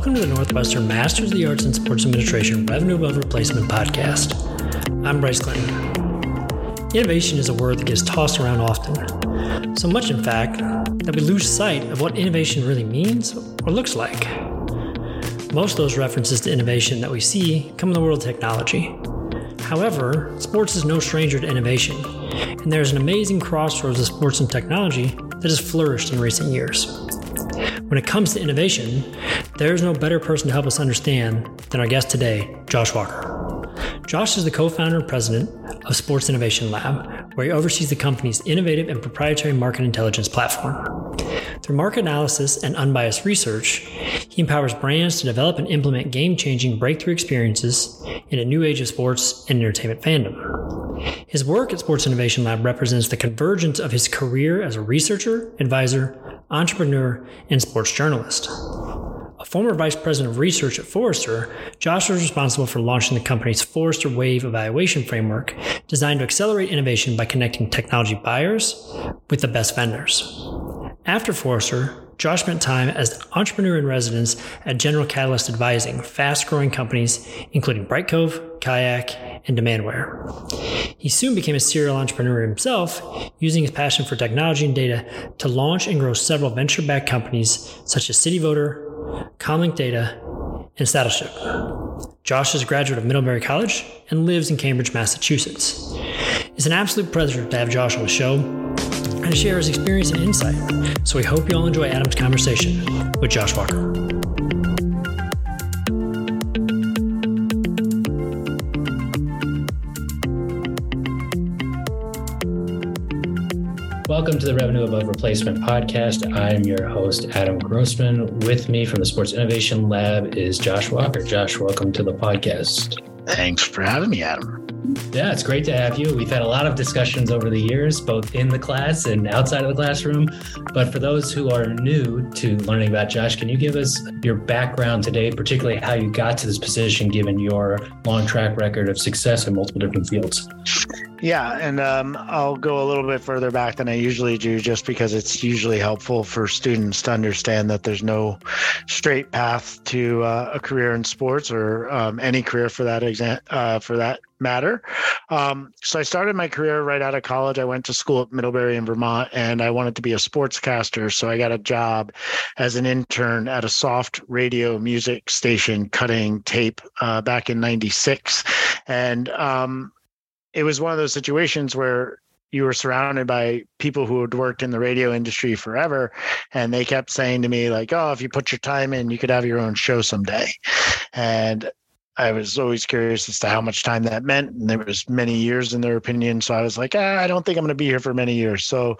Welcome to the Northwestern Masters of the Arts in Sports Administration Revenue Above Replacement podcast. I'm Bryce Clinton. Innovation is a word that gets tossed around often. So much, in fact, that we lose sight of what innovation really means or looks like. Most of those references to innovation that we see come in the world of technology. However, sports is no stranger to innovation, and there's an amazing crossroads of sports and technology that has flourished in recent years. When it comes to innovation, there is no better person to help us understand than our guest today, Josh Walker. Josh is the co founder and president of Sports Innovation Lab, where he oversees the company's innovative and proprietary market intelligence platform. Through market analysis and unbiased research, he empowers brands to develop and implement game changing breakthrough experiences in a new age of sports and entertainment fandom. His work at Sports Innovation Lab represents the convergence of his career as a researcher, advisor, entrepreneur, and sports journalist. A former vice president of research at Forrester, Josh was responsible for launching the company's Forrester Wave evaluation framework designed to accelerate innovation by connecting technology buyers with the best vendors. After Forrester, Josh spent time as an entrepreneur in residence at General Catalyst advising fast growing companies including Brightcove, Kayak, and Demandware. He soon became a serial entrepreneur himself, using his passion for technology and data to launch and grow several venture backed companies such as CityVoter, Comlink Data, and Saddleship. Josh is a graduate of Middlebury College and lives in Cambridge, Massachusetts. It's an absolute pleasure to have Josh on the show and share his experience and insight. So we hope you all enjoy Adam's conversation with Josh Walker. Welcome to the Revenue Above Replacement podcast. I'm your host, Adam Grossman. With me from the Sports Innovation Lab is Josh Walker. Josh, welcome to the podcast. Thanks for having me, Adam. Yeah, it's great to have you. We've had a lot of discussions over the years, both in the class and outside of the classroom. But for those who are new to learning about Josh, can you give us your background today, particularly how you got to this position given your long track record of success in multiple different fields? Yeah, and um, I'll go a little bit further back than I usually do, just because it's usually helpful for students to understand that there's no straight path to uh, a career in sports or um, any career for that exam uh, for that matter. Um, so I started my career right out of college. I went to school at Middlebury in Vermont, and I wanted to be a sportscaster. So I got a job as an intern at a soft radio music station, cutting tape uh, back in '96, and um, it was one of those situations where you were surrounded by people who had worked in the radio industry forever and they kept saying to me like oh if you put your time in you could have your own show someday and I was always curious as to how much time that meant, and there was many years in their opinion. So I was like, ah, I don't think I'm going to be here for many years. So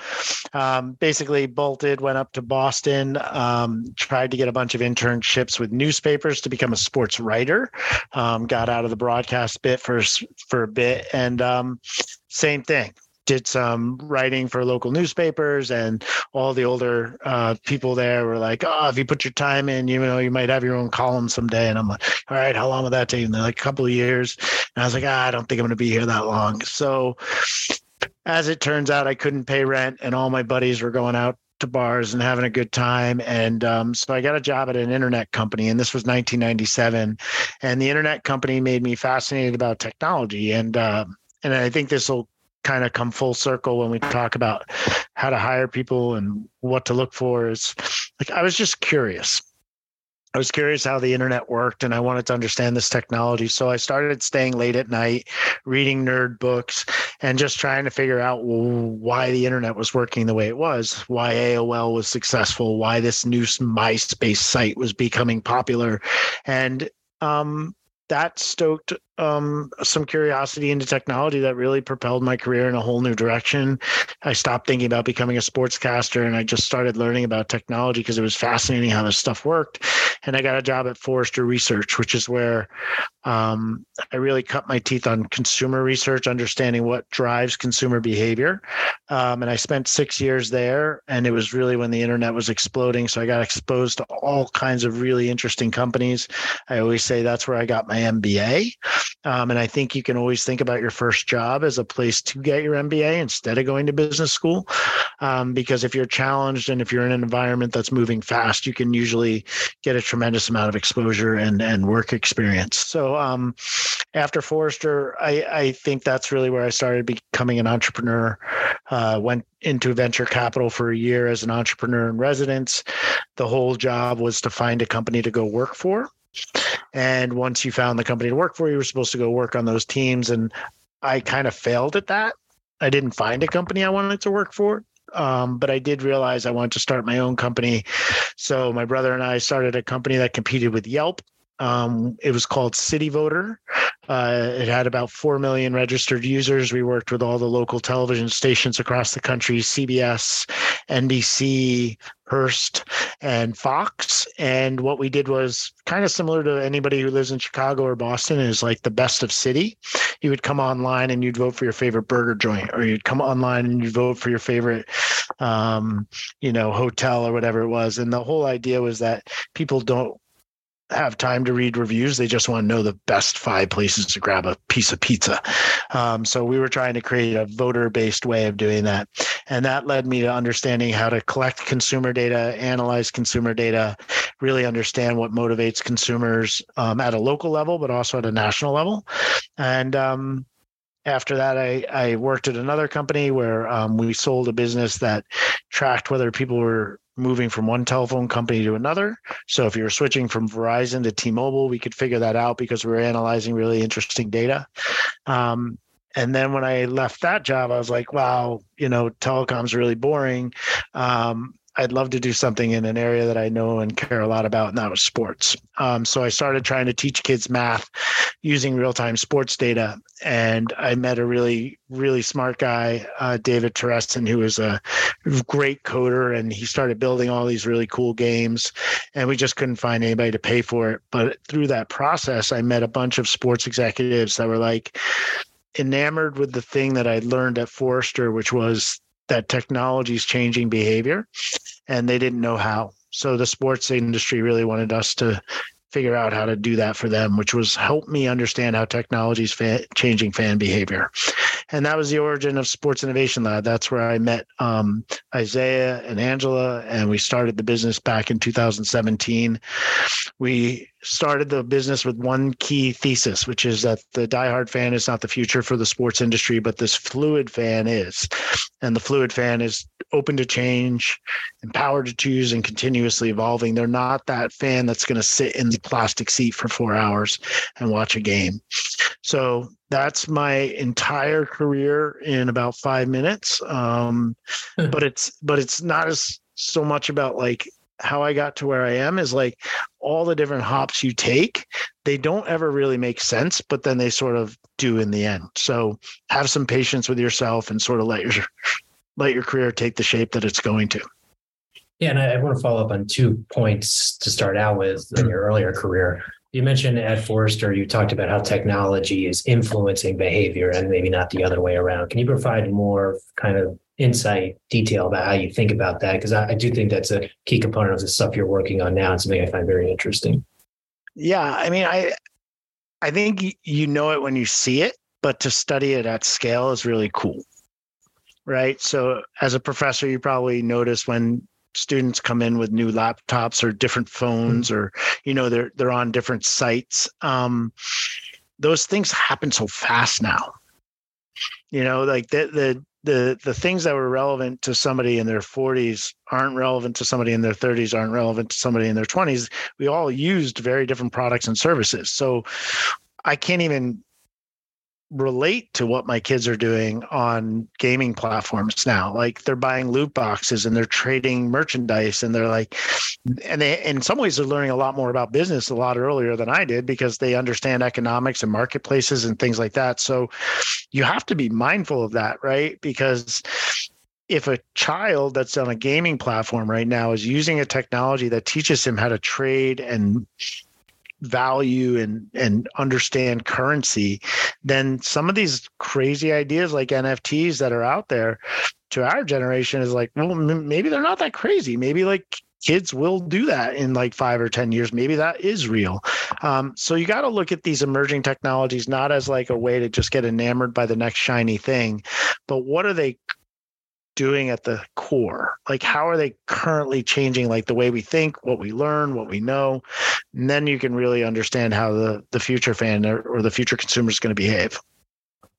um, basically, bolted, went up to Boston, um, tried to get a bunch of internships with newspapers to become a sports writer. Um, got out of the broadcast bit for for a bit, and um, same thing did some writing for local newspapers and all the older uh, people there were like oh if you put your time in you know you might have your own column someday and i'm like all right how long will that take and they're like a couple of years and i was like ah, i don't think i'm going to be here that long so as it turns out i couldn't pay rent and all my buddies were going out to bars and having a good time. And um, so I got a job at an internet company, and this was 1997. And the internet company made me fascinated about technology. And uh, and I think this will kind of come full circle when we talk about how to hire people and what to look for is like I was just curious. I was curious how the internet worked and I wanted to understand this technology. So I started staying late at night, reading nerd books, and just trying to figure out why the internet was working the way it was, why AOL was successful, why this new MySpace site was becoming popular. And um, that stoked um, some curiosity into technology that really propelled my career in a whole new direction. I stopped thinking about becoming a sportscaster and I just started learning about technology because it was fascinating how this stuff worked. And I got a job at Forrester Research, which is where um, I really cut my teeth on consumer research, understanding what drives consumer behavior. Um, and I spent six years there, and it was really when the internet was exploding. So I got exposed to all kinds of really interesting companies. I always say that's where I got my MBA. Um, and I think you can always think about your first job as a place to get your MBA instead of going to business school. Um, because if you're challenged and if you're in an environment that's moving fast, you can usually get a tremendous amount of exposure and, and work experience. So um, after Forrester, I, I think that's really where I started becoming an entrepreneur. Uh, went into venture capital for a year as an entrepreneur in residence. The whole job was to find a company to go work for. And once you found the company to work for, you were supposed to go work on those teams. And I kind of failed at that. I didn't find a company I wanted to work for. Um, but I did realize I wanted to start my own company. So my brother and I started a company that competed with Yelp. Um, it was called City Voter. Uh, it had about 4 million registered users. We worked with all the local television stations across the country CBS, NBC, Hearst, and Fox. And what we did was kind of similar to anybody who lives in Chicago or Boston is like the best of city. You would come online and you'd vote for your favorite burger joint, or you'd come online and you'd vote for your favorite, um, you know, hotel or whatever it was. And the whole idea was that people don't have time to read reviews. They just want to know the best five places to grab a piece of pizza. Um, so we were trying to create a voter based way of doing that. And that led me to understanding how to collect consumer data, analyze consumer data, really understand what motivates consumers um, at a local level, but also at a national level. And um, after that, I, I worked at another company where um, we sold a business that tracked whether people were moving from one telephone company to another. So if you're switching from Verizon to T-Mobile, we could figure that out because we were analyzing really interesting data. Um, and then when I left that job, I was like, wow, you know, telecom's really boring. Um, I'd love to do something in an area that I know and care a lot about, and that was sports. Um, so I started trying to teach kids math using real time sports data. And I met a really, really smart guy, uh, David Terreston, who was a great coder. And he started building all these really cool games. And we just couldn't find anybody to pay for it. But through that process, I met a bunch of sports executives that were like, enamored with the thing that I learned at Forrester, which was that technology is changing behavior and they didn't know how. So the sports industry really wanted us to figure out how to do that for them, which was help me understand how technology is fa- changing fan behavior. And that was the origin of Sports Innovation Lab. That's where I met um, Isaiah and Angela, and we started the business back in 2017. We started the business with one key thesis, which is that the diehard fan is not the future for the sports industry, but this fluid fan is. And the fluid fan is open to change, empowered to choose, and continuously evolving. They're not that fan that's going to sit in the plastic seat for four hours and watch a game. So that's my entire career in about five minutes. Um, but it's but it's not as so much about like how I got to where I am is like all the different hops you take, they don't ever really make sense, but then they sort of do in the end. So have some patience with yourself and sort of let your let your career take the shape that it's going to. Yeah, and I, I want to follow up on two points to start out with in your earlier career. You mentioned at Forrester, you talked about how technology is influencing behavior and maybe not the other way around. Can you provide more kind of insight, detail about how you think about that? Because I, I, do think that's a key component of the stuff you're working on now and something I find very interesting. Yeah, I mean, I I think you know it when you see it, but to study it at scale is really cool. Right. So as a professor, you probably notice when students come in with new laptops or different phones mm-hmm. or you know they're they're on different sites um, those things happen so fast now you know like the the the the things that were relevant to somebody in their 40s aren't relevant to somebody in their 30s aren't relevant to somebody in their 20s we all used very different products and services. So i can't even relate to what my kids are doing on gaming platforms now. Like they're buying loot boxes and they're trading merchandise and they're like, and they, in some ways, they're learning a lot more about business a lot earlier than I did because they understand economics and marketplaces and things like that. So you have to be mindful of that, right? Because if a child that's on a gaming platform right now is using a technology that teaches him how to trade and value and and understand currency then some of these crazy ideas like nfts that are out there to our generation is like well maybe they're not that crazy maybe like kids will do that in like five or 10 years. Maybe that is real. Um, so you got to look at these emerging technologies not as like a way to just get enamored by the next shiny thing, but what are they doing at the core? Like, how are they currently changing like the way we think, what we learn, what we know? And then you can really understand how the, the future fan or, or the future consumer is going to behave.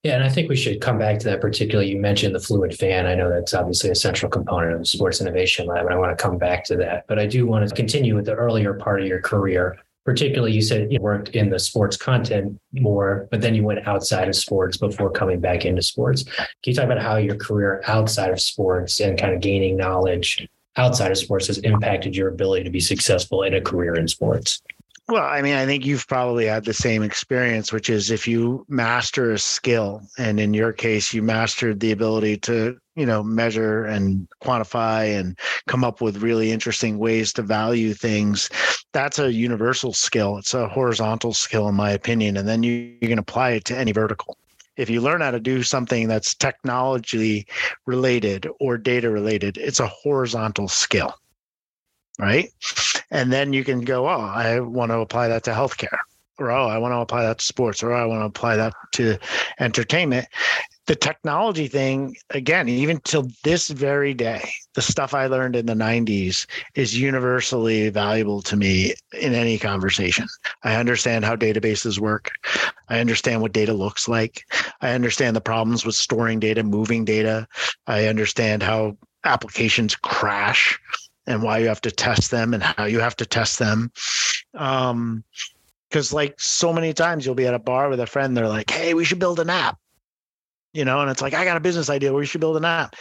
Yeah, and I think we should come back to that particularly. You mentioned the fluid fan. I know that's obviously a central component of the Sports Innovation Lab, and I want to come back to that. But I do want to continue with the earlier part of your career. Particularly, you said you worked in the sports content more, but then you went outside of sports before coming back into sports. Can you talk about how your career outside of sports and kind of gaining knowledge outside of sports has impacted your ability to be successful in a career in sports? Well, I mean, I think you've probably had the same experience, which is if you master a skill, and in your case, you mastered the ability to, you know, measure and quantify and come up with really interesting ways to value things, that's a universal skill. It's a horizontal skill, in my opinion. And then you, you can apply it to any vertical. If you learn how to do something that's technology related or data related, it's a horizontal skill right? And then you can go, oh, I want to apply that to healthcare, or oh, I want to apply that to sports, or oh, I want to apply that to entertainment. The technology thing, again, even till this very day, the stuff I learned in the 90s is universally valuable to me in any conversation. I understand how databases work. I understand what data looks like. I understand the problems with storing data, moving data. I understand how applications crash and why you have to test them and how you have to test them. Um, because like so many times you'll be at a bar with a friend, they're like, "Hey, we should build an app," you know, and it's like, "I got a business idea. We should build an app."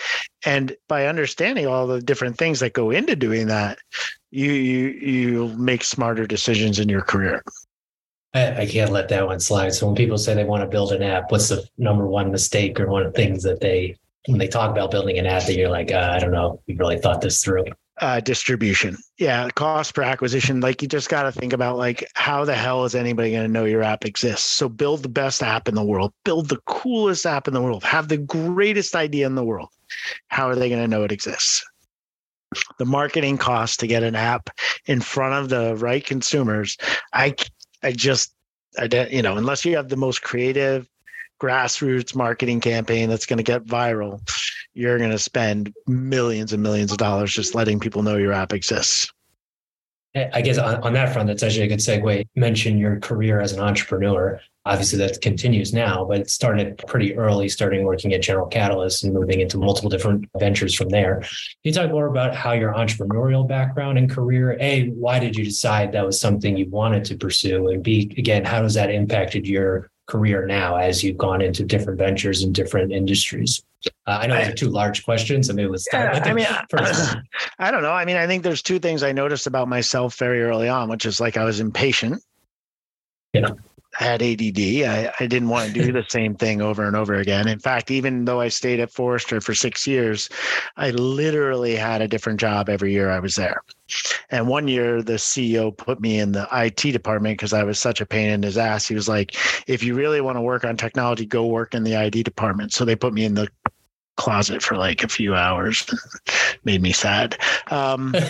And by understanding all the different things that go into doing that, you you you make smarter decisions in your career. I, I, can't let that one slide. So when people say they want to build an app, what's the number one mistake or one of the things that they when they talk about building an app that you're like, uh, I don't know, we really thought this through? Uh, distribution. Yeah, cost per acquisition. Like you just got to think about like how the hell is anybody going to know your app exists? So build the best app in the world, build the coolest app in the world, have the greatest idea in the world. How are they going to know it exists? The marketing cost to get an app in front of the right consumers. I I just I don't, you know unless you have the most creative grassroots marketing campaign that's going to get viral you're going to spend millions and millions of dollars just letting people know your app exists. I guess on, on that front, that's actually a good segue. You mentioned your career as an entrepreneur. Obviously, that continues now, but it started pretty early, starting working at General Catalyst and moving into multiple different ventures from there. Can you talk more about how your entrepreneurial background and career, A, why did you decide that was something you wanted to pursue? And B, again, how has that impacted your career now as you've gone into different ventures in different industries? Uh, I know those are two large questions. I mean, let's start. Yeah, I mean, first. I don't know. I mean, I think there's two things I noticed about myself very early on, which is like I was impatient. Yeah. I had ADD. I, I didn't want to do the same thing over and over again. In fact, even though I stayed at Forrester for six years, I literally had a different job every year I was there. And one year, the CEO put me in the IT department because I was such a pain in his ass. He was like, if you really want to work on technology, go work in the IT department. So they put me in the closet for like a few hours. Made me sad. Um,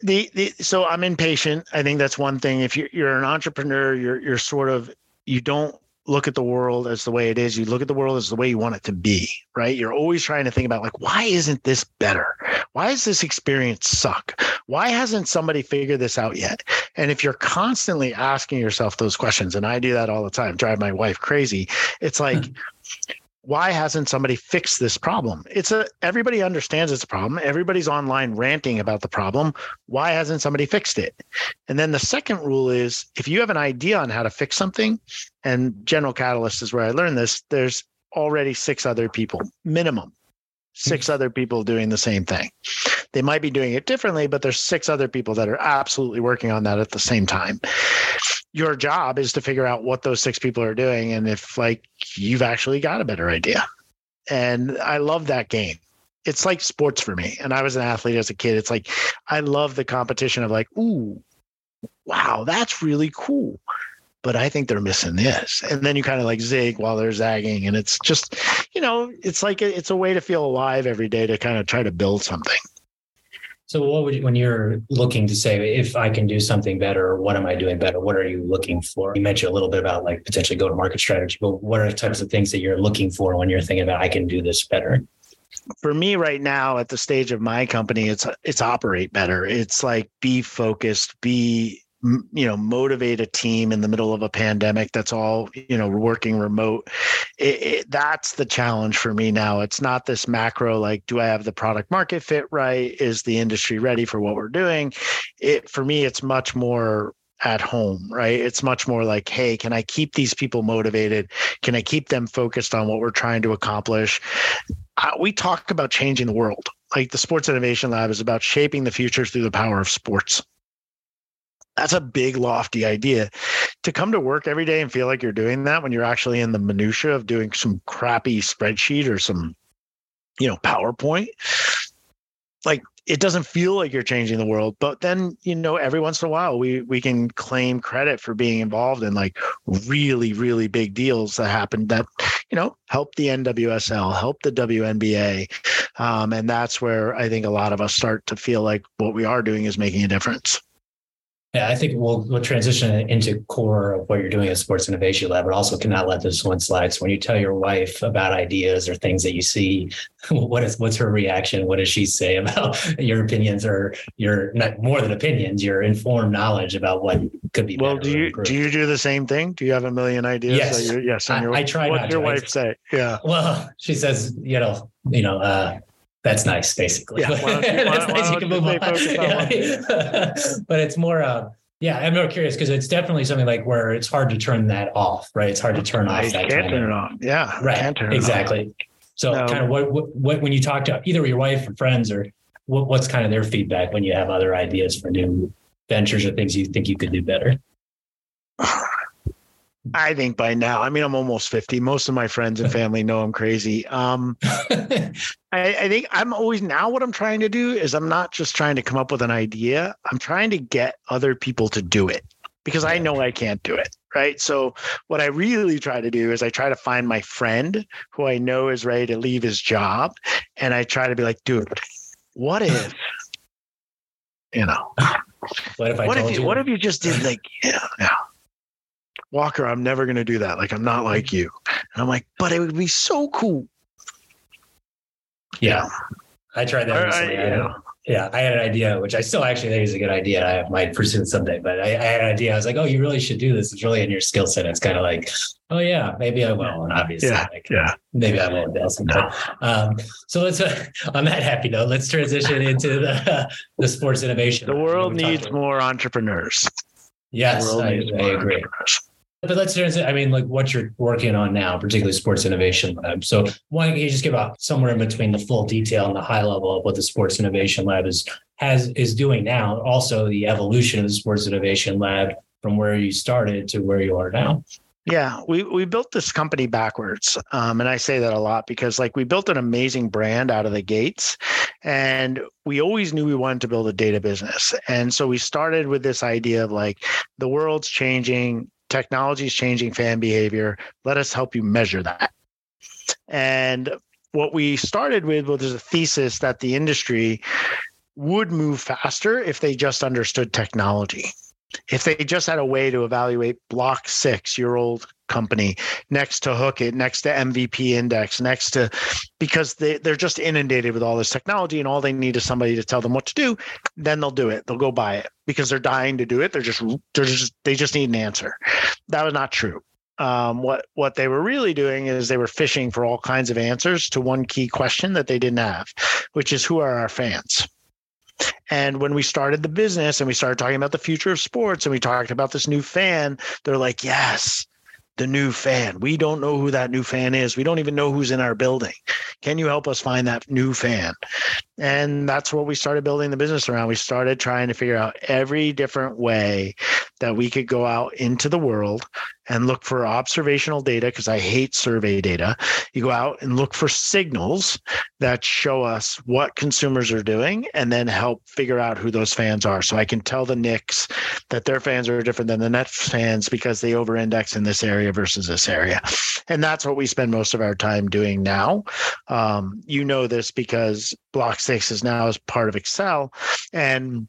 the, the so I'm impatient. I think that's one thing. If you're you're an entrepreneur, you're you're sort of you don't look at the world as the way it is. You look at the world as the way you want it to be, right? You're always trying to think about like, why isn't this better? Why does this experience suck? Why hasn't somebody figured this out yet? And if you're constantly asking yourself those questions, and I do that all the time, drive my wife crazy, it's like, hmm. Why hasn't somebody fixed this problem? It's a everybody understands it's a problem. Everybody's online ranting about the problem. Why hasn't somebody fixed it? And then the second rule is if you have an idea on how to fix something, and General Catalyst is where I learned this, there's already six other people, minimum, six hmm. other people doing the same thing. They might be doing it differently, but there's six other people that are absolutely working on that at the same time your job is to figure out what those six people are doing and if like you've actually got a better idea. And I love that game. It's like sports for me. And I was an athlete as a kid. It's like I love the competition of like, ooh, wow, that's really cool. But I think they're missing this. And then you kind of like zig while they're zagging. And it's just, you know, it's like a, it's a way to feel alive every day to kind of try to build something. So, what would you, when you're looking to say, if I can do something better, what am I doing better? What are you looking for? You mentioned a little bit about like potentially go to market strategy, but what are the types of things that you're looking for when you're thinking about I can do this better? For me, right now, at the stage of my company, it's it's operate better. It's like be focused, be you know motivate a team in the middle of a pandemic that's all you know working remote it, it, that's the challenge for me now it's not this macro like do i have the product market fit right is the industry ready for what we're doing it for me it's much more at home, right? It's much more like, hey, can I keep these people motivated? Can I keep them focused on what we're trying to accomplish? Uh, we talk about changing the world. Like the Sports Innovation Lab is about shaping the future through the power of sports that's a big lofty idea. To come to work every day and feel like you're doing that when you're actually in the minutia of doing some crappy spreadsheet or some you know powerpoint like it doesn't feel like you're changing the world. But then you know every once in a while we we can claim credit for being involved in like really really big deals that happened that you know help the nwsl help the wnba um, and that's where i think a lot of us start to feel like what we are doing is making a difference yeah, I think we'll we'll transition into core of what you're doing at Sports Innovation Lab, but also cannot let this one slide. So when you tell your wife about ideas or things that you see, what is what's her reaction? What does she say about your opinions or your not more than opinions, your informed knowledge about what could be? Well, do you do you do the same thing? Do you have a million ideas? Yes, yes. I, your, I try. What's your wife say? Yeah. Well, she says, you know, you know. uh that's nice, basically. Yeah, that's nice. You can move on. Yeah. but it's more, uh, yeah, I'm more curious because it's definitely something like where it's hard to turn that off, right? It's hard to turn off. I that can't turn it off. Yeah, right. exactly. So, no. kind of what, what, what when you talk to either your wife or friends, or what, what's kind of their feedback when you have other ideas for new ventures or things you think you could do better? I think by now, I mean, I'm almost 50. Most of my friends and family know I'm crazy. Um, I, I, think I'm always now what I'm trying to do is I'm not just trying to come up with an idea, I'm trying to get other people to do it because I know I can't do it. Right. So, what I really try to do is I try to find my friend who I know is ready to leave his job. And I try to be like, dude, what if, you know, what if I what if you, you, what if you just did like, yeah, yeah Walker, I'm never going to do that. Like, I'm not like you. And I'm like, but it would be so cool. Yeah. I tried that recently. I, yeah. yeah. I had an idea, which I still actually think is a good idea. I might pursue it someday, but I, I, had an idea. I was like, oh, you really should do this. It's really in your skill set. It's kind of like, oh, yeah, maybe I will. And obviously, yeah, like, yeah. maybe I won't. No. Um, so let's, uh, on that happy note, let's transition into the, the sports innovation. The world needs more entrepreneurs. Yes, I, I agree. But let's I mean, like what you're working on now, particularly Sports Innovation Lab. So why don't you just give out somewhere in between the full detail and the high level of what the Sports Innovation Lab is has is doing now, also the evolution of the Sports Innovation Lab from where you started to where you are now. Yeah, we we built this company backwards, um, and I say that a lot because like we built an amazing brand out of the gates, and we always knew we wanted to build a data business, and so we started with this idea of like the world's changing, technology is changing fan behavior. Let us help you measure that. And what we started with was a thesis that the industry would move faster if they just understood technology if they just had a way to evaluate block six your old company next to Hookit next to mvp index next to because they, they're just inundated with all this technology and all they need is somebody to tell them what to do then they'll do it. They'll go buy it because they're dying to do it. They're just they're just they just need an answer. That was not true. Um, what what they were really doing is they were fishing for all kinds of answers to one key question that they didn't have which is who are our fans and when we started the business and we started talking about the future of sports and we talked about this new fan, they're like, yes, the new fan. We don't know who that new fan is. We don't even know who's in our building. Can you help us find that new fan? And that's what we started building the business around. We started trying to figure out every different way that we could go out into the world and look for observational data because I hate survey data. You go out and look for signals that show us what consumers are doing and then help figure out who those fans are. So I can tell the Knicks that their fans are different than the Nets fans because they over index in this area versus this area. And that's what we spend most of our time doing now. Um, you know this because Block Six is now as part of Excel. And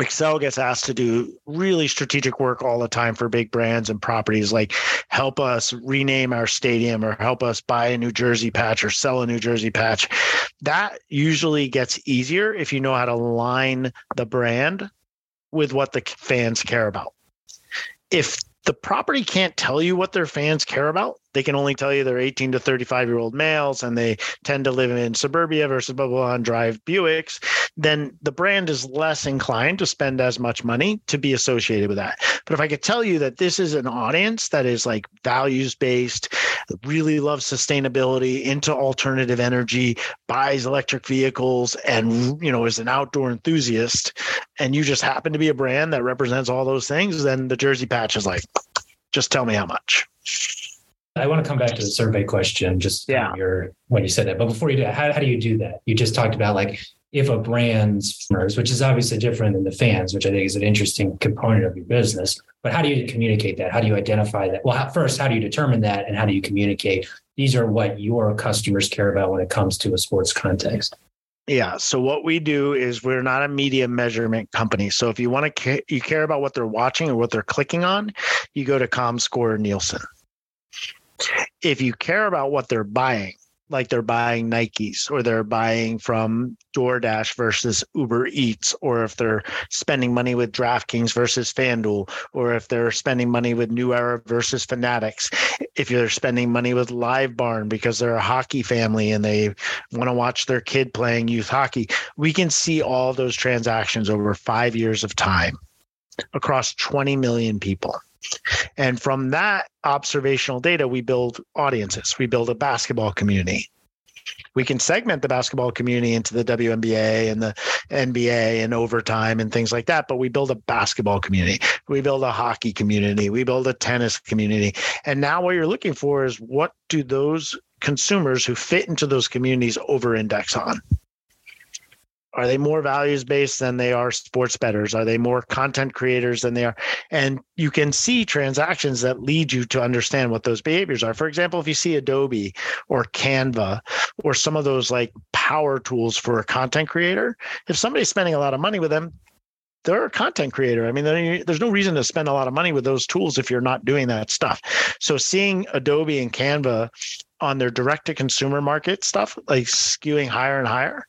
Excel gets asked to do really strategic work all the time for big brands and properties like help us rename our stadium or help us buy a New Jersey patch or sell a New Jersey patch. That usually gets easier if you know how to align the brand with what the fans care about. If the property can't tell you what their fans care about. They can only tell you they're 18 to 35 year old males and they tend to live in suburbia versus blah, blah, blah, drive Buicks. Then the brand is less inclined to spend as much money to be associated with that. But if I could tell you that this is an audience that is like values based, really loves sustainability, into alternative energy, buys electric vehicles, and you know is an outdoor enthusiast, and you just happen to be a brand that represents all those things, then the jersey patch is like, just tell me how much. I want to come back to the survey question, just yeah. your when you said that. But before you do, how, how do you do that? You just talked about like if a brand's which is obviously different than the fans, which I think is an interesting component of your business. But how do you communicate that? How do you identify that? Well, first, how do you determine that, and how do you communicate? These are what your customers care about when it comes to a sports context. Yeah. So what we do is we're not a media measurement company. So if you want to you care about what they're watching or what they're clicking on, you go to ComScore Nielsen. If you care about what they're buying, like they're buying Nikes or they're buying from DoorDash versus Uber Eats, or if they're spending money with DraftKings versus FanDuel, or if they're spending money with New Era versus Fanatics, if you're spending money with Live Barn because they're a hockey family and they want to watch their kid playing youth hockey, we can see all those transactions over five years of time across 20 million people. And from that observational data, we build audiences. We build a basketball community. We can segment the basketball community into the WNBA and the NBA and overtime and things like that. But we build a basketball community. We build a hockey community. We build a tennis community. And now what you're looking for is what do those consumers who fit into those communities over index on? Are they more values based than they are sports bettors? Are they more content creators than they are? And you can see transactions that lead you to understand what those behaviors are. For example, if you see Adobe or Canva or some of those like power tools for a content creator, if somebody's spending a lot of money with them, they're a content creator. I mean, there's no reason to spend a lot of money with those tools if you're not doing that stuff. So seeing Adobe and Canva on their direct to consumer market stuff, like skewing higher and higher.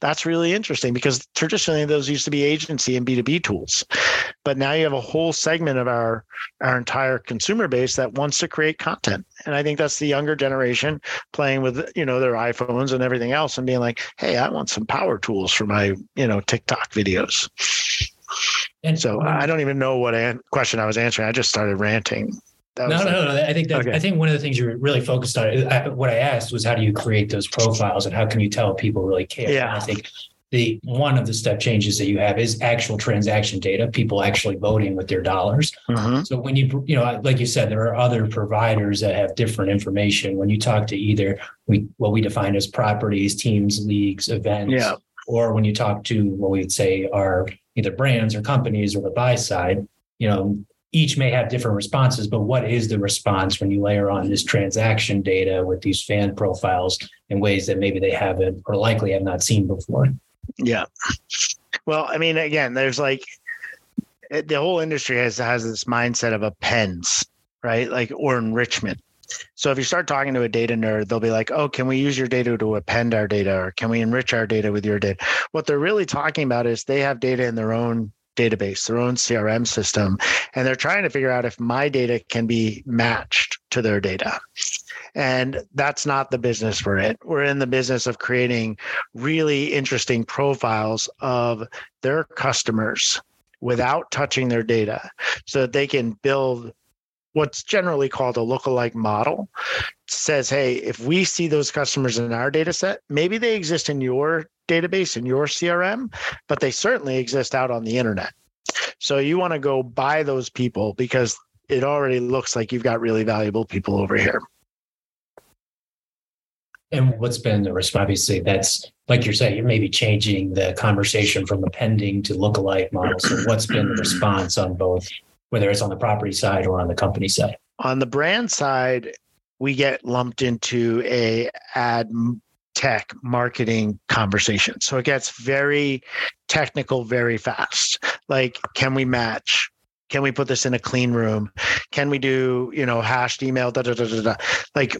That's really interesting because traditionally those used to be agency and B2B tools. But now you have a whole segment of our our entire consumer base that wants to create content. And I think that's the younger generation playing with, you know, their iPhones and everything else and being like, hey, I want some power tools for my, you know, TikTok videos. And so I don't even know what an- question I was answering. I just started ranting. No, no, no, no. I think that okay. I think one of the things you're really focused on. I, what I asked was how do you create those profiles and how can you tell people really care? Yeah. And I think the one of the step changes that you have is actual transaction data, people actually voting with their dollars. Mm-hmm. So when you you know, like you said, there are other providers that have different information. When you talk to either we what we define as properties, teams, leagues, events, yeah. or when you talk to what we'd say are either brands or companies or the buy side, you know, each may have different responses, but what is the response when you layer on this transaction data with these fan profiles in ways that maybe they haven't or likely have not seen before? Yeah. Well, I mean, again, there's like the whole industry has has this mindset of appends, right? Like or enrichment. So if you start talking to a data nerd, they'll be like, "Oh, can we use your data to append our data, or can we enrich our data with your data?" What they're really talking about is they have data in their own database, their own CRM system, and they're trying to figure out if my data can be matched to their data. And that's not the business we're in. We're in the business of creating really interesting profiles of their customers without touching their data so that they can build what's generally called a lookalike model says hey if we see those customers in our data set maybe they exist in your database in your crm but they certainly exist out on the internet so you want to go buy those people because it already looks like you've got really valuable people over here. And what's been the response? Obviously, that's like you're saying, you're maybe changing the conversation from a pending to lookalike model. So, what's been the response on both, whether it's on the property side or on the company side? On the brand side, we get lumped into a ad tech marketing conversation. So it gets very technical very fast. Like, can we match? Can we put this in a clean room? Can we do, you know, hashed email? Da, da, da, da, da. Like,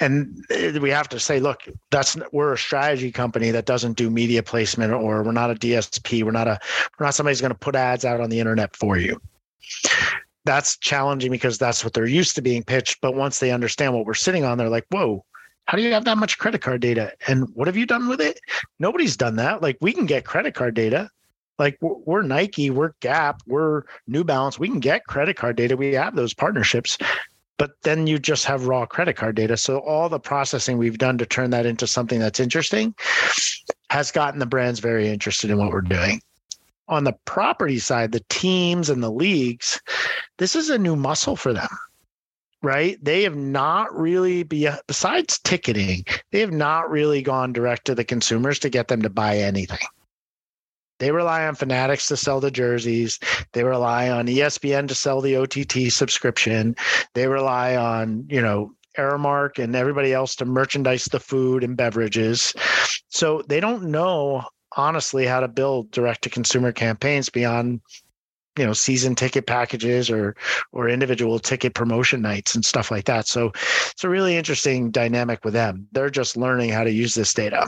and uh, we have to say, look, that's we're a strategy company that doesn't do media placement, or we're not a DSP. We're not a we're not somebody's going to put ads out on the internet for you. That's challenging because that's what they're used to being pitched. But once they understand what we're sitting on, they're like, whoa, how do you have that much credit card data? And what have you done with it? Nobody's done that. Like we can get credit card data. Like we're Nike, we're Gap, we're New Balance. We can get credit card data. We have those partnerships but then you just have raw credit card data. So all the processing we've done to turn that into something that's interesting has gotten the brands very interested in what we're doing. On the property side, the teams and the leagues, this is a new muscle for them. Right? They have not really be besides ticketing, they have not really gone direct to the consumers to get them to buy anything. They rely on Fanatics to sell the jerseys. They rely on ESPN to sell the OTT subscription. They rely on, you know, Aramark and everybody else to merchandise the food and beverages. So they don't know honestly how to build direct to consumer campaigns beyond you know season ticket packages or or individual ticket promotion nights and stuff like that. So it's a really interesting dynamic with them. They're just learning how to use this data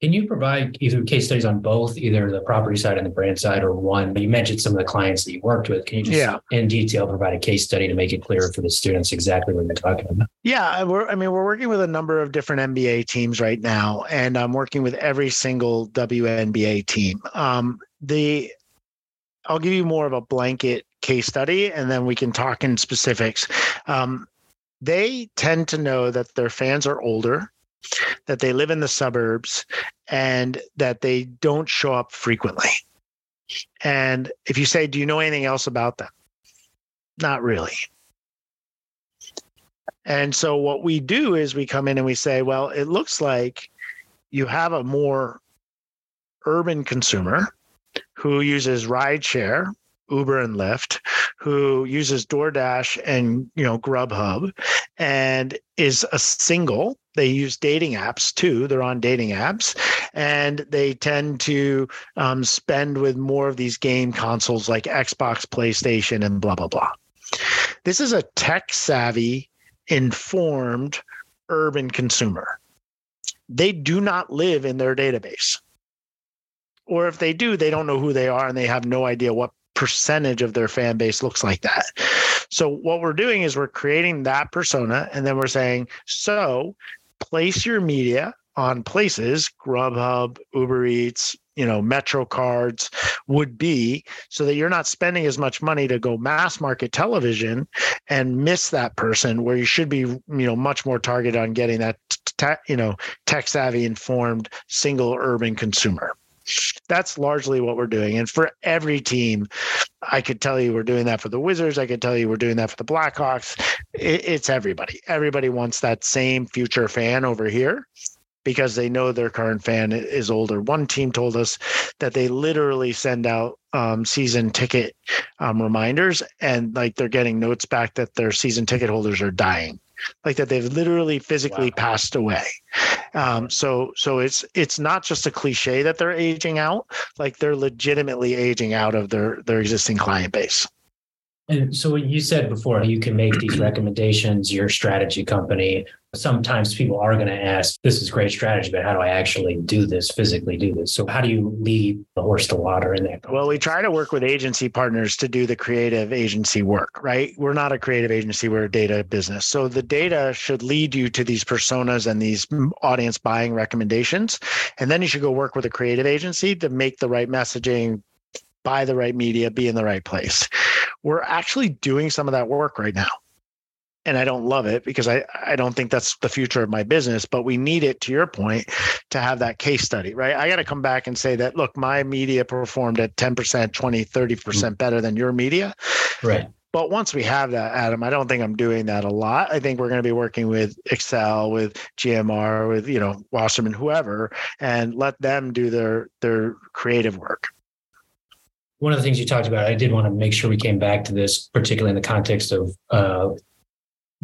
can you provide either case studies on both, either the property side and the brand side, or one? You mentioned some of the clients that you worked with. Can you just, yeah. in detail, provide a case study to make it clear for the students exactly what you're talking about? Yeah, we're. I mean, we're working with a number of different NBA teams right now, and I'm working with every single WNBA team. Um, the, I'll give you more of a blanket case study, and then we can talk in specifics. Um, they tend to know that their fans are older that they live in the suburbs and that they don't show up frequently. And if you say, Do you know anything else about them? Not really. And so what we do is we come in and we say, Well, it looks like you have a more urban consumer who uses rideshare Uber and Lyft, who uses DoorDash and you know Grubhub, and is a single. They use dating apps too. They're on dating apps, and they tend to um, spend with more of these game consoles like Xbox, PlayStation, and blah blah blah. This is a tech savvy, informed urban consumer. They do not live in their database or if they do, they don't know who they are and they have no idea what percentage of their fan base looks like that. So what we're doing is we're creating that persona and then we're saying, so place your media on places Grubhub, Uber Eats, you know, Metro cards would be so that you're not spending as much money to go mass market television and miss that person where you should be, you know, much more targeted on getting that, te- you know, tech savvy informed single urban consumer that's largely what we're doing. And for every team, I could tell you we're doing that for the Wizards. I could tell you we're doing that for the Blackhawks. It, it's everybody. Everybody wants that same future fan over here because they know their current fan is older. One team told us that they literally send out um, season ticket um, reminders and like they're getting notes back that their season ticket holders are dying like that they've literally physically wow. passed away. Um, so so it's it's not just a cliche that they're aging out like they're legitimately aging out of their their existing client base and so you said before you can make these recommendations your strategy company sometimes people are going to ask, this is great strategy, but how do I actually do this, physically do this? So how do you lead the horse to water in that? Well, we try to work with agency partners to do the creative agency work, right? We're not a creative agency, we're a data business. So the data should lead you to these personas and these audience buying recommendations. And then you should go work with a creative agency to make the right messaging, buy the right media, be in the right place. We're actually doing some of that work right now and I don't love it because I, I don't think that's the future of my business, but we need it to your point to have that case study, right? I got to come back and say that, look, my media performed at 10%, 20, 30% mm. better than your media. Right. But once we have that, Adam, I don't think I'm doing that a lot. I think we're going to be working with Excel, with GMR, with you know Wasserman, whoever, and let them do their their creative work. One of the things you talked about, I did want to make sure we came back to this, particularly in the context of uh,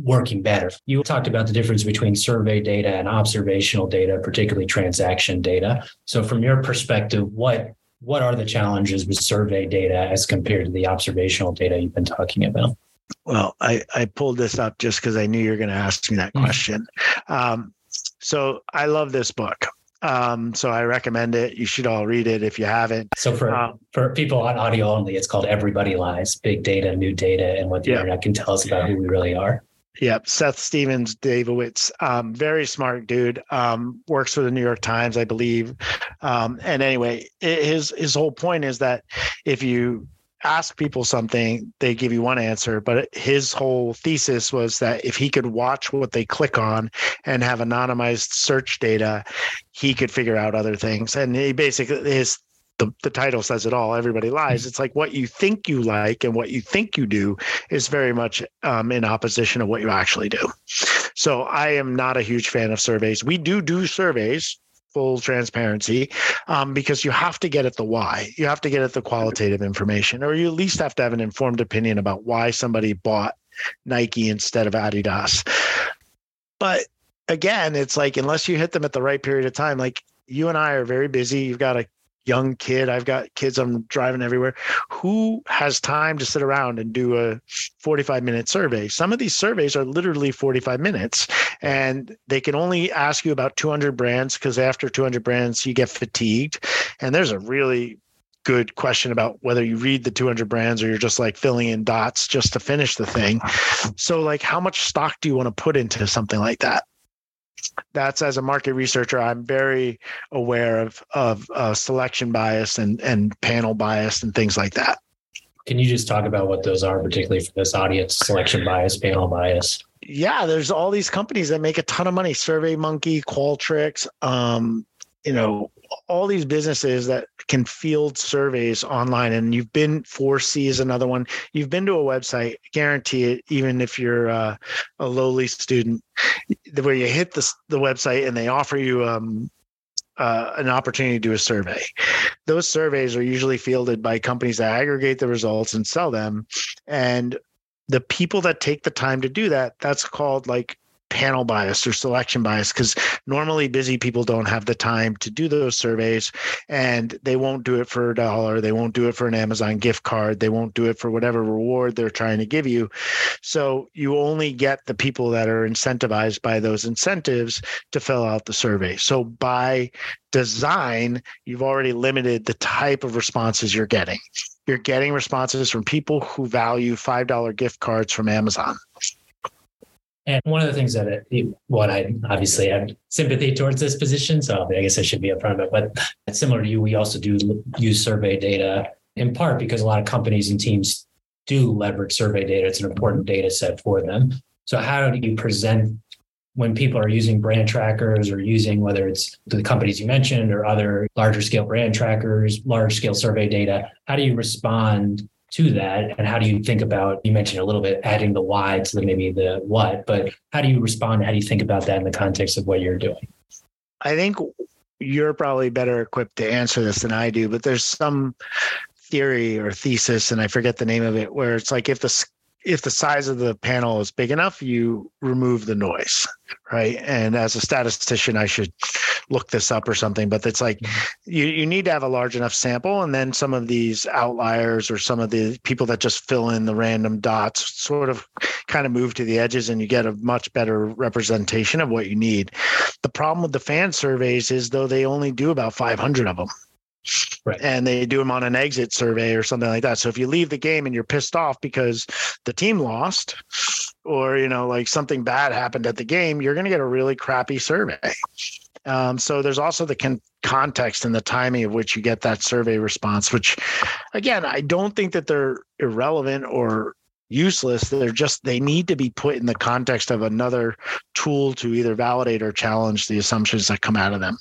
working better. You talked about the difference between survey data and observational data, particularly transaction data. So, from your perspective, what what are the challenges with survey data as compared to the observational data you've been talking about? Well, I, I pulled this up just because I knew you were going to ask me that mm-hmm. question. Um, so I love this book. Um, so I recommend it. You should all read it if you haven't. So for um, for people on audio only, it's called Everybody Lies: Big Data, New Data, and what the yeah. internet can tell us about who we really are. Yep, Seth Stephens-Davidowitz, um, very smart dude. Um, works for the New York Times, I believe. Um, and anyway, his his whole point is that if you ask people something, they give you one answer. But his whole thesis was that if he could watch what they click on and have anonymized search data, he could figure out other things. And he basically his the, the title says it all everybody lies mm-hmm. it's like what you think you like and what you think you do is very much um, in opposition of what you actually do so i am not a huge fan of surveys we do do surveys full transparency um, because you have to get at the why you have to get at the qualitative information or you at least have to have an informed opinion about why somebody bought nike instead of adidas but again it's like unless you hit them at the right period of time like you and I are very busy. You've got a young kid. I've got kids I'm driving everywhere. Who has time to sit around and do a 45 minute survey? Some of these surveys are literally 45 minutes and they can only ask you about 200 brands because after 200 brands, you get fatigued. And there's a really good question about whether you read the 200 brands or you're just like filling in dots just to finish the thing. So, like, how much stock do you want to put into something like that? That's as a market researcher, I'm very aware of of uh, selection bias and and panel bias and things like that. Can you just talk about what those are, particularly for this audience? Selection bias, panel bias. Yeah, there's all these companies that make a ton of money. Survey Monkey, Qualtrics, um, you know, all these businesses that can field surveys online and you've been ForeSee is another one you've been to a website guarantee it even if you're uh, a lowly student where you hit the, the website and they offer you um, uh, an opportunity to do a survey. Those surveys are usually fielded by companies that aggregate the results and sell them. And the people that take the time to do that, that's called like panel bias or selection bias because normally busy people don't have the time to do those surveys and they won't do it for a dollar they won't do it for an amazon gift card they won't do it for whatever reward they're trying to give you. So you only get the people that are incentivized by those incentives to fill out the survey. So by design you've already limited the type of responses you're getting. You're getting responses from people who value $5 gift cards from amazon and one of the things that what I obviously have sympathy towards this position, so I guess I should be upfront about. It, but similar to you, we also do use survey data in part because a lot of companies and teams do leverage survey data. It's an important data set for them. So how do you present when people are using brand trackers or using whether it's the companies you mentioned or other larger scale brand trackers, large scale survey data? How do you respond to that? And how do you think about you mentioned a little bit adding the why to the maybe the what but how do you respond? How do you think about that in the context of what you're doing? I think you're probably better equipped to answer this than i do but there's some theory or thesis and i forget the name of it where it's like if the if the size of the panel is big enough, you remove the noise, right? And as a statistician, I should look this up or something, but it's like mm-hmm. you, you need to have a large enough sample. And then some of these outliers or some of the people that just fill in the random dots sort of kind of move to the edges and you get a much better representation of what you need. The problem with the fan surveys is though they only do about 500 of them Right. And they do them on an exit survey or something like that. So if you leave the game and you're pissed off because the team lost or, you know, like something bad happened at the game, you're going to get a really crappy survey. Um, so there's also the con- context and the timing of which you get that survey response, which again, I don't think that they're irrelevant or useless. They're just, they need to be put in the context of another tool to either validate or challenge the assumptions that come out of them.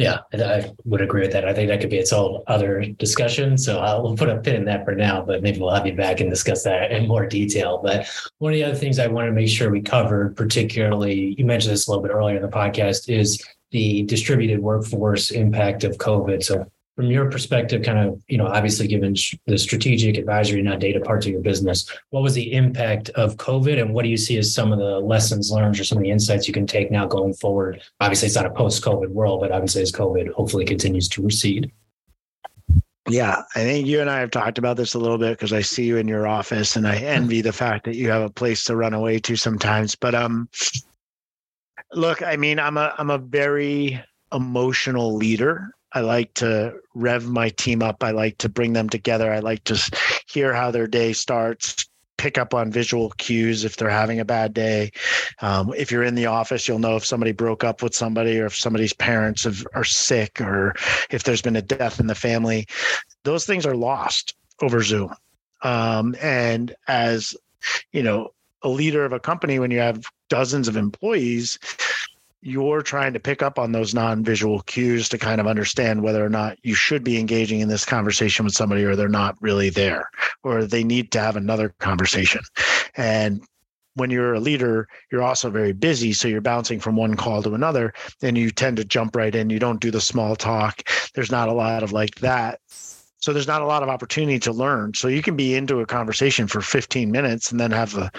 Yeah, I would agree with that. I think that could be its own other discussion. So I'll put a pin in that for now, but maybe we'll have you back and discuss that in more detail. But one of the other things I want to make sure we covered, particularly, you mentioned this a little bit earlier in the podcast, is the distributed workforce impact of COVID. So from your perspective, kind of, you know, obviously given the strategic advisory, not data parts of your business, what was the impact of COVID and what do you see as some of the lessons learned or some of the insights you can take now going forward? Obviously, it's not a post COVID world, but obviously, as COVID hopefully continues to recede. Yeah, I think you and I have talked about this a little bit because I see you in your office and I envy the fact that you have a place to run away to sometimes. But um look, I mean, I'm a I'm a very emotional leader I like to rev my team up. I like to bring them together. I like to hear how their day starts, pick up on visual cues if they're having a bad day. Um, if you're in the office, you'll know if somebody broke up with somebody or if somebody's parents have, are sick or if there's been a death in the family. Those things are lost over Zoom. Um, and as you know, a leader of a company, when you have dozens of employees, you're trying to pick up on those non-visual cues to kind of understand whether or not you should be engaging in this conversation with somebody or they're not really there or they need to have another conversation. And when you're a leader you're also very busy so you're bouncing from one call to another and you tend to jump right in. You don't do the small talk. There's not a lot of like that. So there's not a lot of opportunity to learn. So you can be into a conversation for 15 minutes and then have the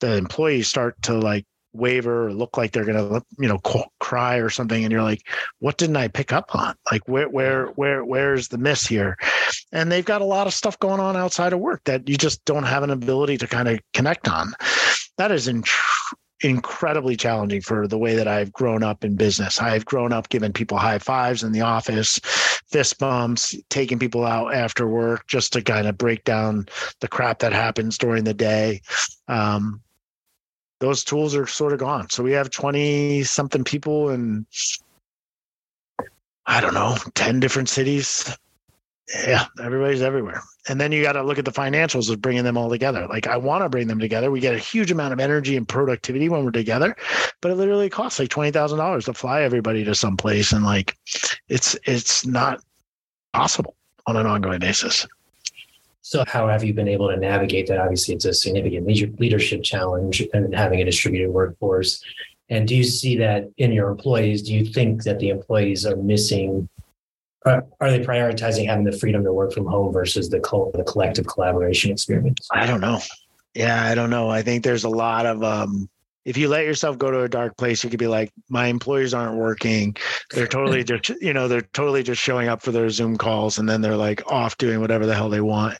the employees start to like waver or look like they're gonna you know cry or something and you're like what didn't i pick up on like where where where where's the miss here and they've got a lot of stuff going on outside of work that you just don't have an ability to kind of connect on that is in, incredibly challenging for the way that I've grown up in business. I've grown up giving people high fives in the office, fist bumps, taking people out after work just to kind of break down the crap that happens during the day. Um, those tools are sort of gone. So we have 20 something people in, I don't know, 10 different cities. Yeah, everybody's everywhere. And then you got to look at the financials of bringing them all together. Like I want to bring them together. We get a huge amount of energy and productivity when we're together, but it literally costs like $20,000 to fly everybody to some place. And like, it's, it's not possible on an ongoing basis. So, how have you been able to navigate that? Obviously, it's a significant leadership challenge and having a distributed workforce. And do you see that in your employees? Do you think that the employees are missing? Are, they prioritizing having the freedom to work from home versus the, co- the collective collaboration experience? I don't know. Yeah, I don't know. I think there's a lot of um, if you let yourself go to a dark place, you could be like, my employees aren't working. They're totally just, you know, they're totally just showing up for their Zoom calls and then they're like off doing whatever the hell they want.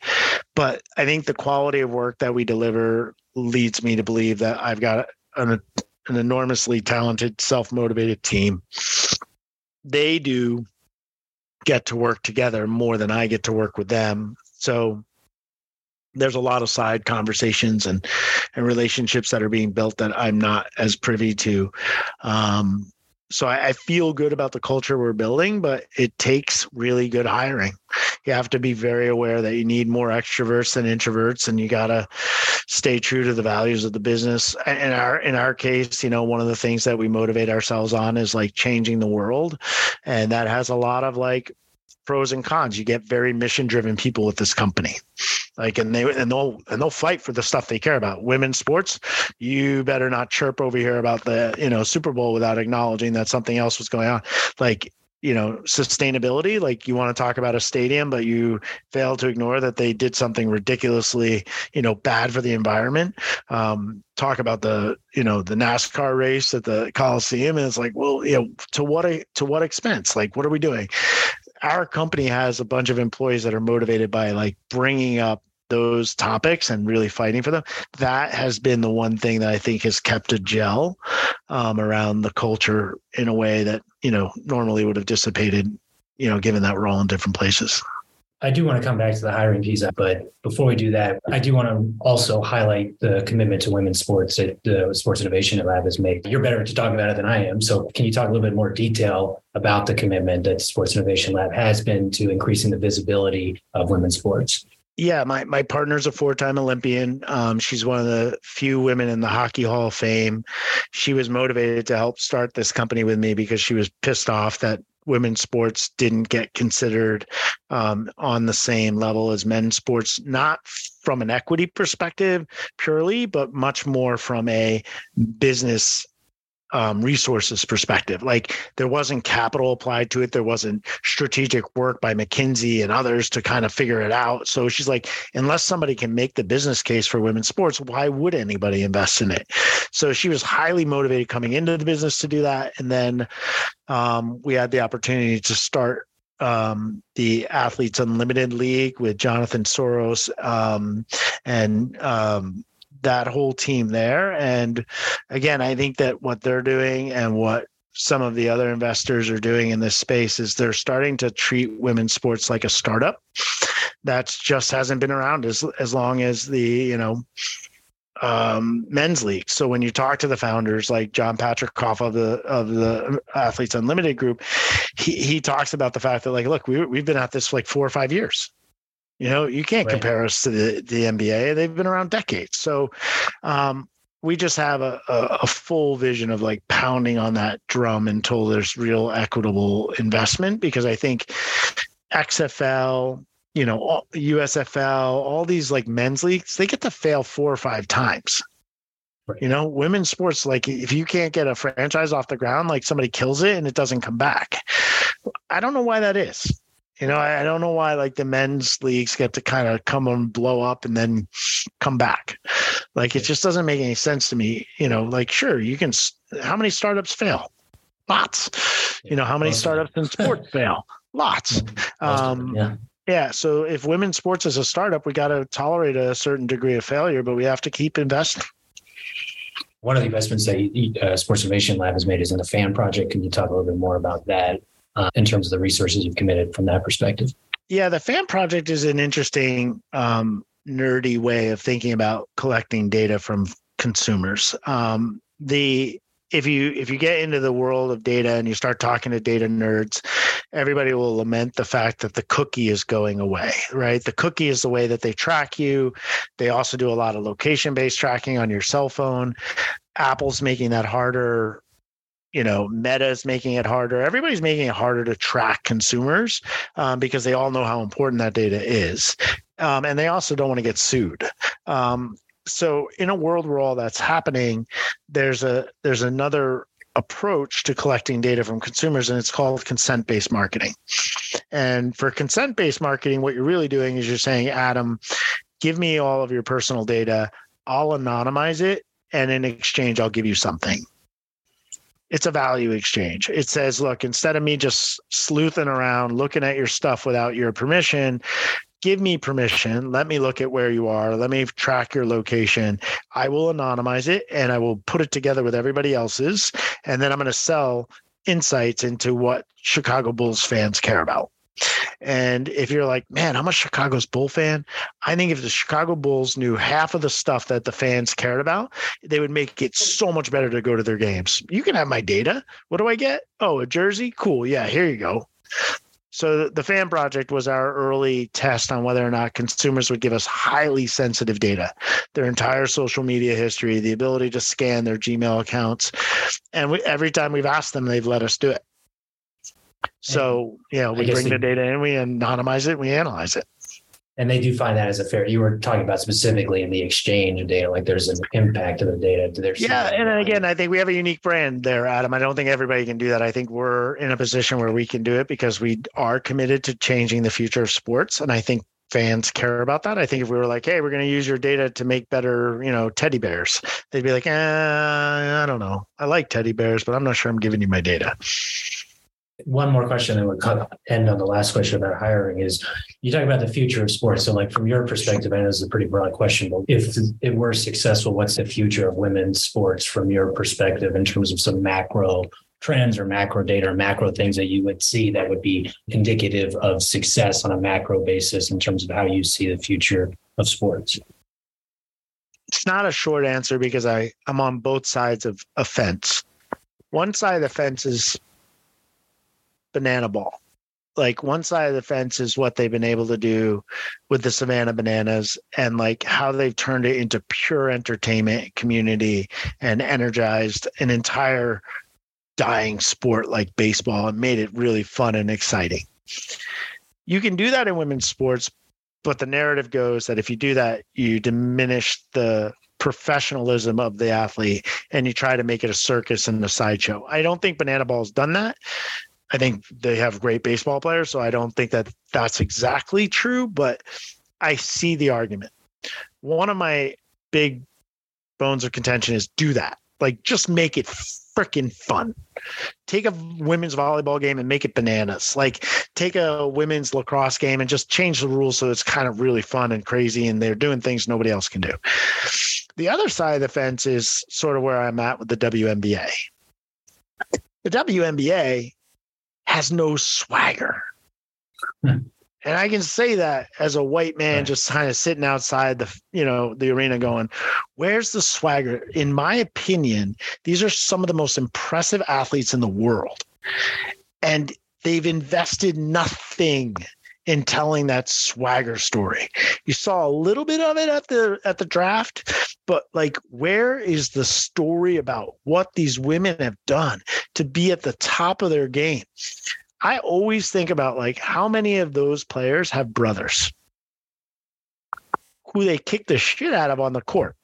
But I think the quality of work that we deliver leads me to believe that I've got an, an enormously talented, self motivated team. They do get to work together more than I get to work with them. So there's a lot of side conversations and and relationships that are being built that I'm not as privy to. Um, so I, I, feel good about the culture we're building, but it takes really good hiring. You have to be very aware that you need more extroverts than introverts, and you gotta stay true to the values of the business. In our in our case, you know, one of the things that we motivate ourselves on is like changing the world, and that has a lot of like pros and cons. You get very mission driven people with this company. Like and they and they'll and they'll fight for the stuff they care about. Women's sports, you better not chirp over here about the, you know, Super Bowl without acknowledging that something else was going on. Like you know sustainability like you want to talk about a stadium but you fail to ignore that they did something ridiculously you know bad for the environment um, talk about the you know the nascar race at the coliseum and it's like well you know to what to what expense like what are we doing our company has a bunch of employees that are motivated by like bringing up those topics and really fighting for them. That has been the one thing that I think has kept a gel um, around the culture in a way that you know normally would have dissipated. You know, given that we're all in different places. I do want to come back to the hiring piece, but before we do that, I do want to also highlight the commitment to women's sports that the Sports Innovation Lab has made. You're better to talk about it than I am. So, can you talk a little bit more detail about the commitment that Sports Innovation Lab has been to increasing the visibility of women's sports? Yeah, my my partner's a four-time Olympian. Um, she's one of the few women in the Hockey Hall of Fame. She was motivated to help start this company with me because she was pissed off that women's sports didn't get considered um, on the same level as men's sports, not from an equity perspective purely, but much more from a business um, resources perspective. Like there wasn't capital applied to it. There wasn't strategic work by McKinsey and others to kind of figure it out. So she's like, unless somebody can make the business case for women's sports, why would anybody invest in it? So she was highly motivated coming into the business to do that. And then um, we had the opportunity to start um, the Athletes Unlimited League with Jonathan Soros um, and um, that whole team there. And again, I think that what they're doing and what some of the other investors are doing in this space is they're starting to treat women's sports like a startup that just hasn't been around as as long as the you know um, men's league. So when you talk to the founders like Jon Patricof of the of the Athletes Unlimited group, he he talks about the fact that like, look, we we've been at this for like four or five years. You know, you can't right. compare us to the, the NBA. They've been around decades. So um, we just have a, a, a, full vision of like pounding on that drum until there's real equitable investment because I think XFL, you know, USFL, all these like men's leagues, they get to fail four or five times. Right. You know, women's sports, like if you can't get a franchise off the ground, like somebody kills it and it doesn't come back. I don't know why that is. You know, I, don't know why like the men's leagues get to kind of come and blow up and then come back. Like it just doesn't make any sense to me. You know, like sure you can. How many startups fail? Lots. You know, how many startups in sports fail? Lots. Um, yeah. Yeah. So if women's sports is a startup, we got to tolerate a certain degree of failure, but we have to keep investing. One of the investments that uh, Sports Innovation Lab has made is in the Fan Project. Can you talk a little bit more about that? Uh, in terms of the resources you've committed from that perspective? Yeah, the fan project is an interesting, um, nerdy way of thinking about collecting data from consumers. Um, the if you if you get into the world of data and you start talking to data nerds everybody will lament the fact that the cookie is going away right the cookie is the way that they track you they also do a lot of location based tracking on your cell phone apple's making that harder you know meta is making it harder. Everybody's making it harder to track consumers um, because they all know how important that data is. Um, and they also don't want to get sued. Um, so in a world where all that's happening there's a there's another approach to collecting data from consumers and it's called consent based marketing. And for consent based marketing what you're really doing is you're saying adam give me all of your personal data. I'll anonymize it and in exchange i'll give you something it's a value exchange. It says, look, instead of me just sleuthing around looking at your stuff without your permission, give me permission. Let me look at where you are. Let me track your location. I will anonymize it and I will put it together with everybody else's. And then I'm going to sell insights into what Chicago Bulls fans care about. And if you're like, man, I'm a Chicago's Bull fan, I think if the Chicago Bulls knew half of the stuff that the fans cared about, they would make it so much better to go to their games. You can have my data. What do I get? Oh, a jersey? Cool. Yeah, here you go. So the fan project was our early test on whether or not consumers would give us highly sensitive data, their entire social media history, the ability to scan their Gmail accounts. And we, every time we've asked them, they've let us do it. So, yeah, we bring the data in, we anonymize it, we analyze it. And they do find that as a fair. You were talking about specifically in the exchange of data, like there's an impact to the data. To their yeah, and then again, I think we have a unique brand there, Adam. I don't think everybody can do that. I think we're in a position where we can do it because we are committed to changing the future of sports, and I think fans care about that. I think if we were like, "Hey, we're going to use your data to make better, you know, teddy bears," they'd be like, eh, "I don't know. I like teddy bears, but I'm not sure I'm giving you my data." One more question that would end on the last question about hiring is you talk about the future of sports. So, like from your perspective, I know this is a pretty broad question, but if it were successful, what's the future of women's sports from your perspective in terms of some macro trends or macro data or macro things that you would see that would be indicative of success on a macro basis in terms of how you see the future of sports? It's not a short answer because I, I'm on both sides of a fence. One side of the fence is banana ball. Like one side of the fence is what they've been able to do with the Savannah Bananas and like how they've turned it into pure entertainment community and energized an entire dying sport like baseball and made it really fun and exciting. You can do that in women's sports, but the narrative goes that if you do that, you diminish the professionalism of the athlete and you try to make it a circus and a sideshow. I don't think Banana Ball's done that. I think they have great baseball players, so I don't think that that's exactly true, but I see the argument. One of my big bones of contention is do that. Like just make it freaking fun. Take a women's volleyball game and make it bananas. Like take a women's lacrosse game and just change the rules so it's kind of really fun and crazy and they're doing things nobody else can do. The other side of the fence is sort of where I'm at with the WNBA. The WNBA has no swagger. Hmm. And I can say that as a white man just kind of sitting outside the you know the arena going, where's the swagger? In my opinion, these are some of the most impressive athletes in the world. And they've invested nothing in telling that swagger story. You saw a little bit of it at the at the draft, but like where is the story about what these women have done to be at the top of their game? I always think about like how many of those players have brothers who they kick the shit out of on the court.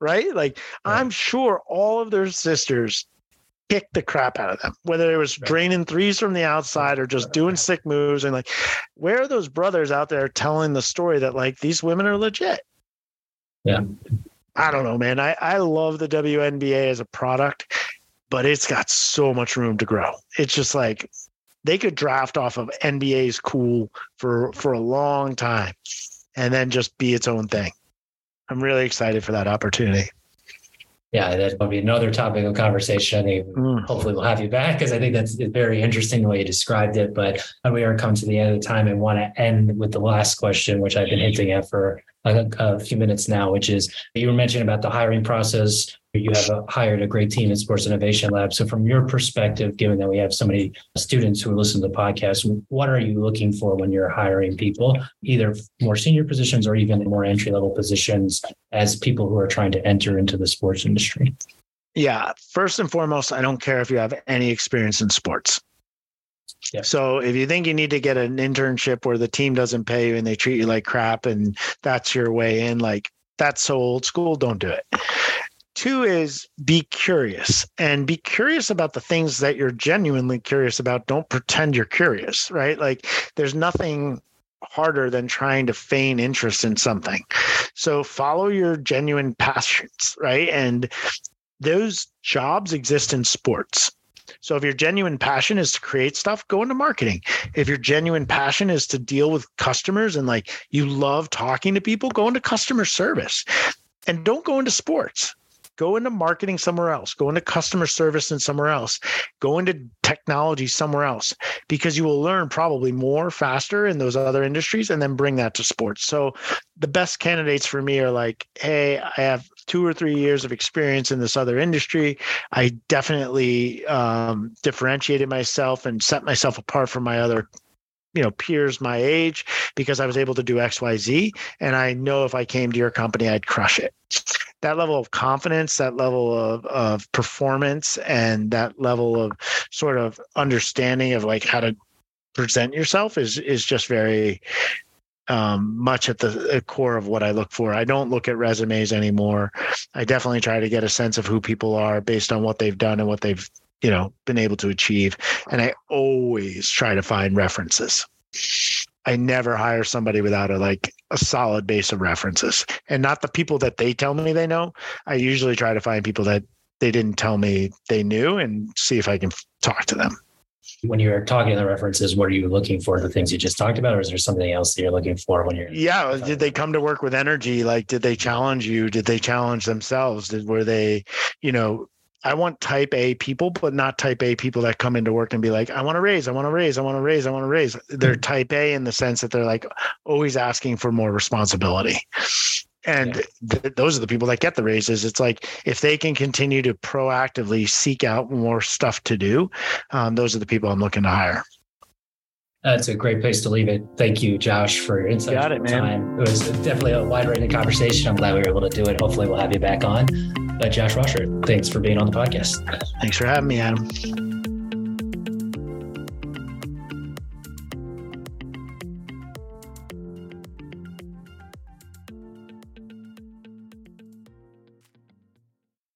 Right? Like right. I'm sure all of their sisters kicked the crap out of them, whether it was draining threes from the outside or just doing sick moves. And like, where are those brothers out there telling the story that like these women are legit? Yeah. I don't know, man. I, I love the WNBA as a product, but it's got so much room to grow. It's just like they could draft off of NBA's cool for for a long time and then just be its own thing. I'm really excited for that opportunity. Yeah, that will be another topic of conversation. Mm. Hopefully, we'll have you back because I think that's very interesting the way you described it. But we are come to the end of the time and want to end with the last question, which I've been hinting at for a, a few minutes now, which is you were mentioning about the hiring process you have a, hired a great team at Sports Innovation Lab. So, from your perspective, given that we have so many students who are listening to the podcast, what are you looking for when you're hiring people, either more senior positions or even more entry level positions as people who are trying to enter into the sports industry? Yeah, first and foremost, I don't care if you have any experience in sports. So if you think you need to get an internship where the team doesn't pay you and they treat you like crap and that's your way in, like that's so old school, don't do it. Two is be curious and be curious about the things that you're genuinely curious about. Don't pretend you're curious, right? Like there's nothing harder than trying to feign interest in something. So follow your genuine passions, right? And those jobs exist in sports. So if your genuine passion is to create stuff, go into marketing. If your genuine passion is to deal with customers and like you love talking to people, go into customer service. And don't go into sports go into marketing somewhere else, go into customer service and somewhere else, go into technology somewhere else, because you will learn probably more faster in those other industries and then bring that to sports. So the best candidates for me are like, hey, I have two or three years of experience in this other industry. I definitely um, differentiated myself and set myself apart from my other you know peers my age because i was able to do xyz and i know if i came to your company i'd crush it that level of confidence that level of, of performance and that level of sort of understanding of like how to present yourself is is just very um, much at the core of what I look for. I don't look at resumes anymore. I definitely try to get a sense of who people are based on what they've done and what they've you know been able to achieve and i always try to find references i never hire somebody without a like a solid base of references and not the people that they tell me they know i usually try to find people that they didn't tell me they knew and see if i can talk to them when you're talking to the references, what are you looking for? The things you just talked about, or is there something else that you're looking for when you're? Yeah, did they come to work with energy? Like, did they challenge you? Did they challenge themselves? Did were they, you know, I want type A people, but not type A people that come into work and be like, I want to raise, I want to raise, I want to raise, I want to raise. They're mm-hmm. type A in the sense that they're like always asking for more responsibility. And yeah. th- those are the people that get the raises. It's like if they can continue to proactively seek out more stuff to do, um, those are the people I'm looking to hire. That's a great place to leave it. Thank you, Josh, for your insight. Got it, man. Time. It was definitely a wide ranging conversation. I'm glad we were able to do it. Hopefully, we'll have you back on. But Josh Walker, thanks for being on the podcast. Thanks for having me, Adam.